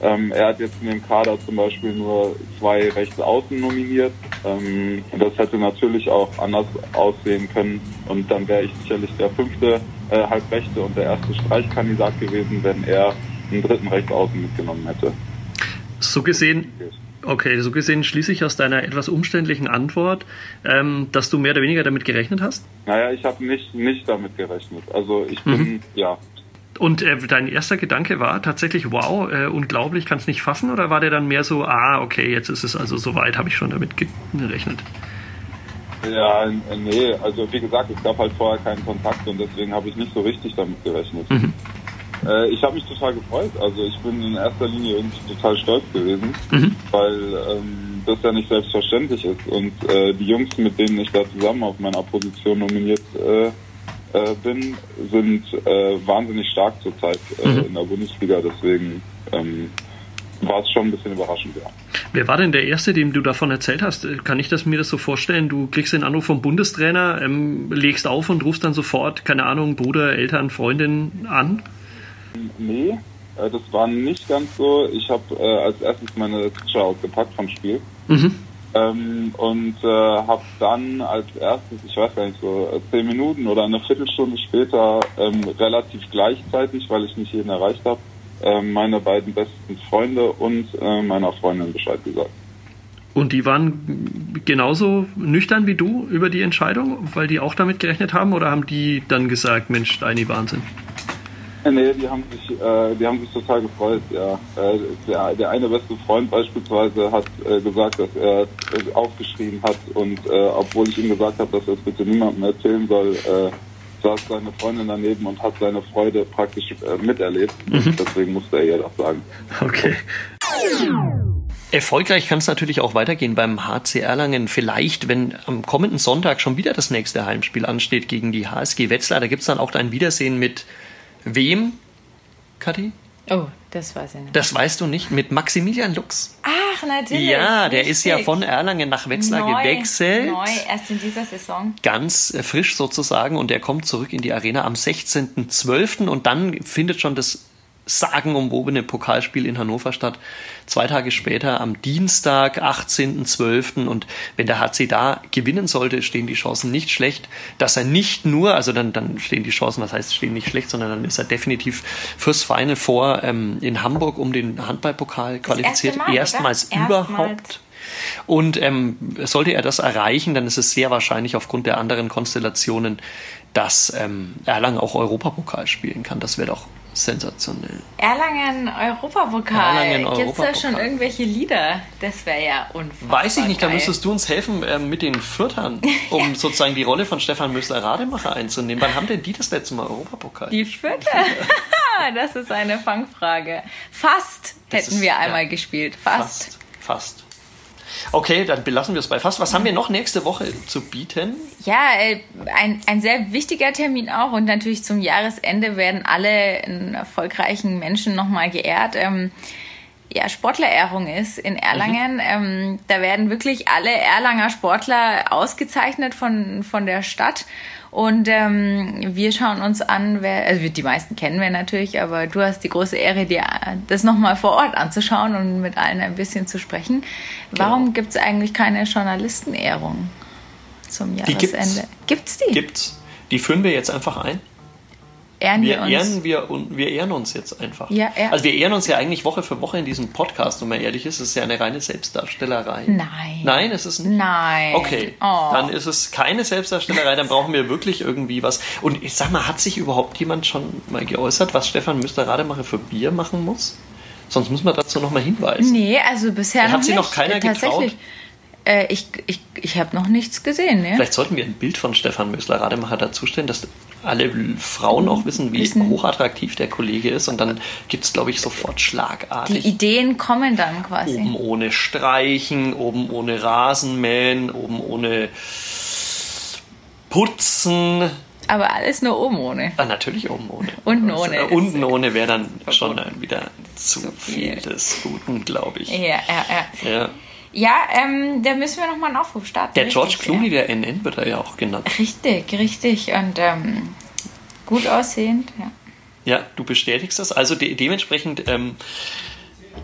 Ähm, er hat jetzt in dem Kader zum Beispiel nur zwei Rechtsaußen nominiert. Ähm, das hätte natürlich auch anders aussehen können. Und dann wäre ich sicherlich der fünfte äh, Halbrechte und der erste Streichkandidat gewesen, wenn er einen dritten Rechtsaußen mitgenommen hätte. So gesehen, okay, so gesehen schließe ich aus deiner etwas umständlichen Antwort, ähm, dass du mehr oder weniger damit gerechnet hast? Naja, ich habe nicht, nicht damit gerechnet. Also ich bin, mhm. ja, und äh, dein erster Gedanke war tatsächlich, wow, äh, unglaublich, kann es nicht fassen? Oder war der dann mehr so, ah, okay, jetzt ist es also soweit, habe ich schon damit gerechnet? Ja, nee, also wie gesagt, es gab halt vorher keinen Kontakt und deswegen habe ich nicht so richtig damit gerechnet. Mhm. Äh, ich habe mich total gefreut. Also ich bin in erster Linie irgendwie total stolz gewesen, mhm. weil ähm, das ja nicht selbstverständlich ist. Und äh, die Jungs, mit denen ich da zusammen auf meiner Position nominiert äh, äh, bin, sind äh, wahnsinnig stark zurzeit äh, mhm. in der Bundesliga. Deswegen ähm, war es schon ein bisschen überraschend, ja. Wer war denn der Erste, dem du davon erzählt hast? Kann ich das, mir das so vorstellen? Du kriegst den Anruf vom Bundestrainer, ähm, legst auf und rufst dann sofort, keine Ahnung, Bruder, Eltern, Freundin an? Nee, äh, das war nicht ganz so. Ich habe äh, als erstes meine Picture ausgepackt vom Spiel. Mhm. Ähm, und äh, habe dann als erstes, ich weiß gar nicht, so äh, zehn Minuten oder eine Viertelstunde später ähm, relativ gleichzeitig, weil ich nicht jeden erreicht habe, äh, meine beiden besten Freunde und äh, meiner Freundin Bescheid gesagt. Und die waren genauso nüchtern wie du über die Entscheidung, weil die auch damit gerechnet haben, oder haben die dann gesagt, Mensch, Steini, Wahnsinn? [LAUGHS] Nee, die haben sich, äh, die haben sich total gefreut, ja. Äh, der, der eine beste Freund beispielsweise hat äh, gesagt, dass er äh, aufgeschrieben hat und äh, obwohl ich ihm gesagt habe, dass er es bitte niemandem erzählen soll, äh, saß seine Freundin daneben und hat seine Freude praktisch äh, miterlebt. Mhm. Deswegen musste er ihr das sagen. Okay. Erfolgreich kann es natürlich auch weitergehen beim HC Erlangen. Vielleicht, wenn am kommenden Sonntag schon wieder das nächste Heimspiel ansteht gegen die HSG Wetzlar, da gibt es dann auch ein Wiedersehen mit Wem, Kathi? Oh, das weiß ich nicht. Das weißt du nicht? Mit Maximilian Lux. Ach, natürlich. Ja, der richtig. ist ja von Erlangen nach Wetzlar neu, gewechselt. Neu, erst in dieser Saison. Ganz äh, frisch sozusagen und er kommt zurück in die Arena am 16.12. und dann findet schon das sagenumwobene Pokalspiel in Hannover statt. Zwei Tage später am Dienstag, 18.12. Und wenn der HC da gewinnen sollte, stehen die Chancen nicht schlecht, dass er nicht nur, also dann, dann stehen die Chancen, was heißt stehen nicht schlecht, sondern dann ist er definitiv fürs Final vor ähm, in Hamburg um den Handballpokal qualifiziert. Mal, Erstmals oder? überhaupt. Und ähm, sollte er das erreichen, dann ist es sehr wahrscheinlich aufgrund der anderen Konstellationen, dass ähm, Erlangen auch Europapokal spielen kann. Das wäre doch sensationell. Erlangen Europapokal. Erlangen Europapokal. Gibt es da schon irgendwelche Lieder? Das wäre ja unfassbar. Weiß ich nicht, geil. da müsstest du uns helfen äh, mit den Fürtern, [LAUGHS] um ja. sozusagen die Rolle von Stefan Müssler-Rademacher einzunehmen. Wann haben denn die das letzte Mal Europapokal? Die Fürther? [LAUGHS] das ist eine Fangfrage. Fast das hätten ist, wir einmal ja, gespielt. Fast. Fast. Fast. Okay, dann belassen wir es bei fast. Was haben wir noch nächste Woche zu bieten? Ja, äh, ein, ein sehr wichtiger Termin auch und natürlich zum Jahresende werden alle erfolgreichen Menschen nochmal geehrt. Ähm, ja, Sportlerehrung ist in Erlangen. Mhm. Ähm, da werden wirklich alle Erlanger Sportler ausgezeichnet von, von der Stadt. Und ähm, wir schauen uns an, wer, also die meisten kennen wir natürlich, aber du hast die große Ehre, dir das nochmal vor Ort anzuschauen und mit allen ein bisschen zu sprechen. Warum genau. gibt es eigentlich keine Journalistenehrung zum Jahresende? Gibt es die? Gibt's. Die führen wir jetzt einfach ein ehren wir, wir ehren wir, wir ehren uns jetzt einfach. Ja, er also wir ehren uns ja eigentlich Woche für Woche in diesem Podcast, wenn man ehrlich ist. Es ist ja eine reine Selbstdarstellerei. Nein. Nein, es ist nicht. Nein. Okay. Oh. Dann ist es keine Selbstdarstellerei, dann brauchen wir wirklich irgendwie was. Und ich sag mal, hat sich überhaupt jemand schon mal geäußert, was Stefan Müster-Rademacher für Bier machen muss? Sonst muss man dazu nochmal hinweisen. Nee, also bisher noch Hat sie noch keiner getraut? Äh, ich ich, ich habe noch nichts gesehen. Ne? Vielleicht sollten wir ein Bild von Stefan Mösler-Rademacher dazustellen, dass alle Frauen auch wissen, wie wissen. hochattraktiv der Kollege ist. Und dann gibt es, glaube ich, sofort schlagartig. Die Ideen kommen dann quasi. Oben ohne Streichen, oben ohne Rasenmähen, oben ohne Putzen. Aber alles nur oben ohne. Ah, natürlich oben ohne. Unten ohne. Also, unten ohne wäre dann schon wieder zu viel des Guten, glaube ich. Ja, ja, ja. ja. Ja, ähm, da müssen wir nochmal einen Aufruf starten. Der richtig, George Clooney, ja. der NN wird er ja auch genannt. Richtig, richtig. Und ähm, gut aussehend, ja. Ja, du bestätigst das. Also de dementsprechend, ähm,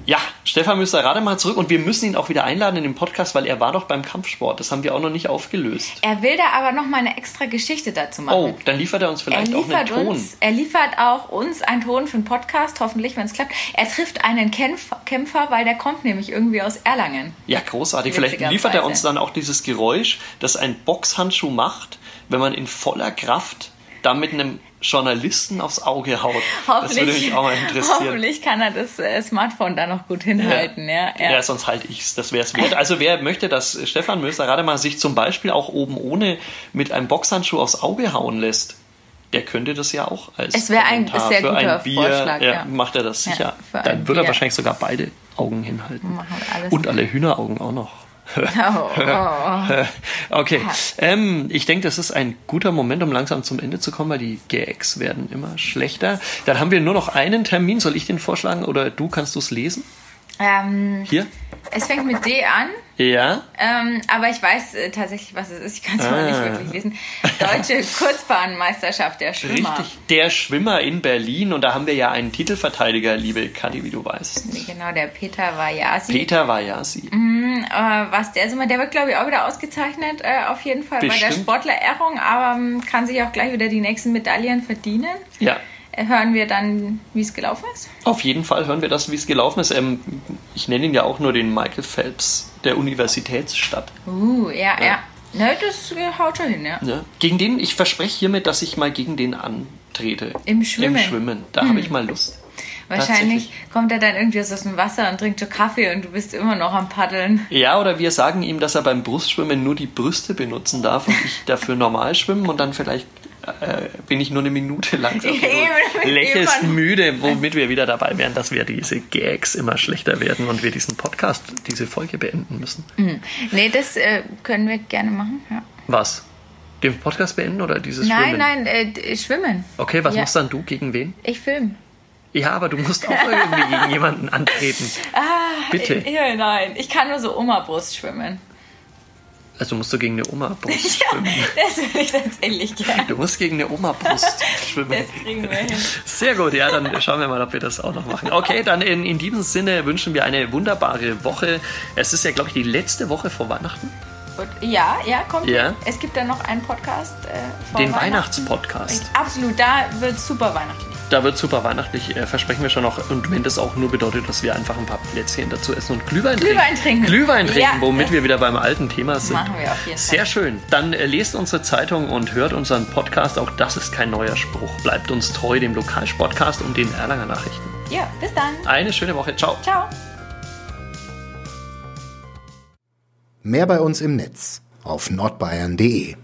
ja, Stefan müsste gerade mal zurück und wir müssen ihn auch wieder einladen in den Podcast, weil er war doch beim Kampfsport. Das haben wir auch noch nicht aufgelöst. Er will da aber nochmal eine extra Geschichte dazu machen. Oh, dann liefert er uns Er vielleicht auch einen Ton. uns, er liefert auch uns einen Ton für einen Podcast, hoffentlich, wenn es klappt. Er trifft einen Kämpfer, Kämpfer, weil der kommt nämlich irgendwie aus Erlangen. Ja, großartig. Vielleicht liefert er uns dann auch dieses Geräusch, das ein Boxhandschuh macht, wenn man in voller Kraft da mit einem Journalisten aufs Auge haut. Das würde mich auch mal interessieren. hoffentlich kann er das äh, Smartphone da noch gut hinhalten. Ja, ja. Ja, sonst halte ich's. Das wäre es wert. Also wer möchte, dass Stefan Möser gerade mal sich zum Beispiel auch oben ohne mit einem Boxhandschuh aufs Auge hauen lässt, der könnte das ja auch als Es wäre ein sehr für guter ein Bier. Vorschlag, ja, ja. Macht er das Ja, sicher. Dann würde er wahrscheinlich sogar beide Augen hinhalten. Und alle Hühneraugen auch noch. Oh, oh. [LAUGHS] Okay, ähm, ich denke, das ist ein guter Moment, um langsam zum Ende zu kommen, weil die Gags werden immer schlechter. Dann haben wir nur noch einen Termin. Soll ich den vorschlagen oder du kannst du es lesen? Ähm, Hier? es fängt mit D an, Ja. ähm, aber ich weiß äh, tatsächlich, was es ist. Ich kann es Ah. nicht wirklich lesen. Deutsche [LAUGHS] Kurzbahnmeisterschaft der Schwimmer. Richtig. Der Schwimmer in Berlin. Und da haben wir ja einen Titelverteidiger, liebe Kadi, wie du weißt. Genau, der Peter Vajasi. Peter Vajasi. Äh, was der so mal, der wird glaube ich auch wieder ausgezeichnet, äh, auf jeden Fall bei der Bestimmt. Sportlerehrung, aber ähm, kann sich auch gleich wieder die nächsten Medaillen verdienen. Ja. Hören wir dann, wie es gelaufen ist? Auf jeden Fall hören wir das, wie es gelaufen ist. Ähm, ich nenne ihn ja auch nur den Michael Phelps der Universitätsstadt. Uh, ja, ja. Ne, das äh, haut schon hin, ja. Ja. Gegen den, ich verspreche hiermit, dass ich mal gegen den antrete. Im Schwimmen? Im Schwimmen. Da habe ich mal Lust. Wahrscheinlich kommt er dann irgendwie aus dem Wasser und trinkt so Kaffee und du bist immer noch am Paddeln. Ja, oder wir sagen ihm, dass er beim Brustschwimmen nur die Brüste benutzen darf und ich dafür normal schwimmen und dann vielleicht äh, bin ich nur eine Minute langsam [LAUGHS] lächelst müde, womit wir wieder dabei wären, dass wir diese Gags immer schlechter werden und wir diesen Podcast, diese Folge beenden müssen. Nee, das äh, können wir gerne machen, ja. Was? Den Podcast beenden oder dieses Nein, Schwimmen? nein, äh, d- schwimmen. Okay, was Ja. machst dann du gegen wen? Ich film. Ja, aber du musst auch irgendwie gegen jemanden antreten. [LAUGHS] Bitte. Ja, nein, ich kann nur so Oma-Brust schwimmen. Also musst du gegen eine Oma-Brust [LAUGHS] schwimmen. Das würde ich tatsächlich gerne. Du musst gegen eine Oma-Brust [LAUGHS] schwimmen. Das kriegen wir hin. Sehr gut, ja, dann schauen wir mal, ob wir das auch noch machen. Okay, dann in, in diesem Sinne wünschen wir eine wunderbare Woche. Es ist ja, glaube ich, die letzte Woche vor Weihnachten. Ja, ja, kommt. Ja. Es gibt dann noch einen Podcast. Äh, Den Weihnachten. Weihnachtspodcast. Absolut, da wird super weihnachtlich. Da wird super weihnachtlich, äh, versprechen wir schon noch. Und wenn das auch nur bedeutet, dass wir einfach ein paar Plätzchen dazu essen und Glühwein, Glühwein trinken. Glühwein trinken, Ja, womit wir wieder beim alten Thema sind. machen wir auf jeden Fall. Sehr schön. Dann äh, lest unsere Zeitung und hört unseren Podcast. Auch das ist kein neuer Spruch. Bleibt uns treu, dem Lokalsportcast und den Erlanger Nachrichten. Ja, bis dann. Eine schöne Woche. Ciao. Ciao. Mehr bei uns im Netz auf nordbayern.de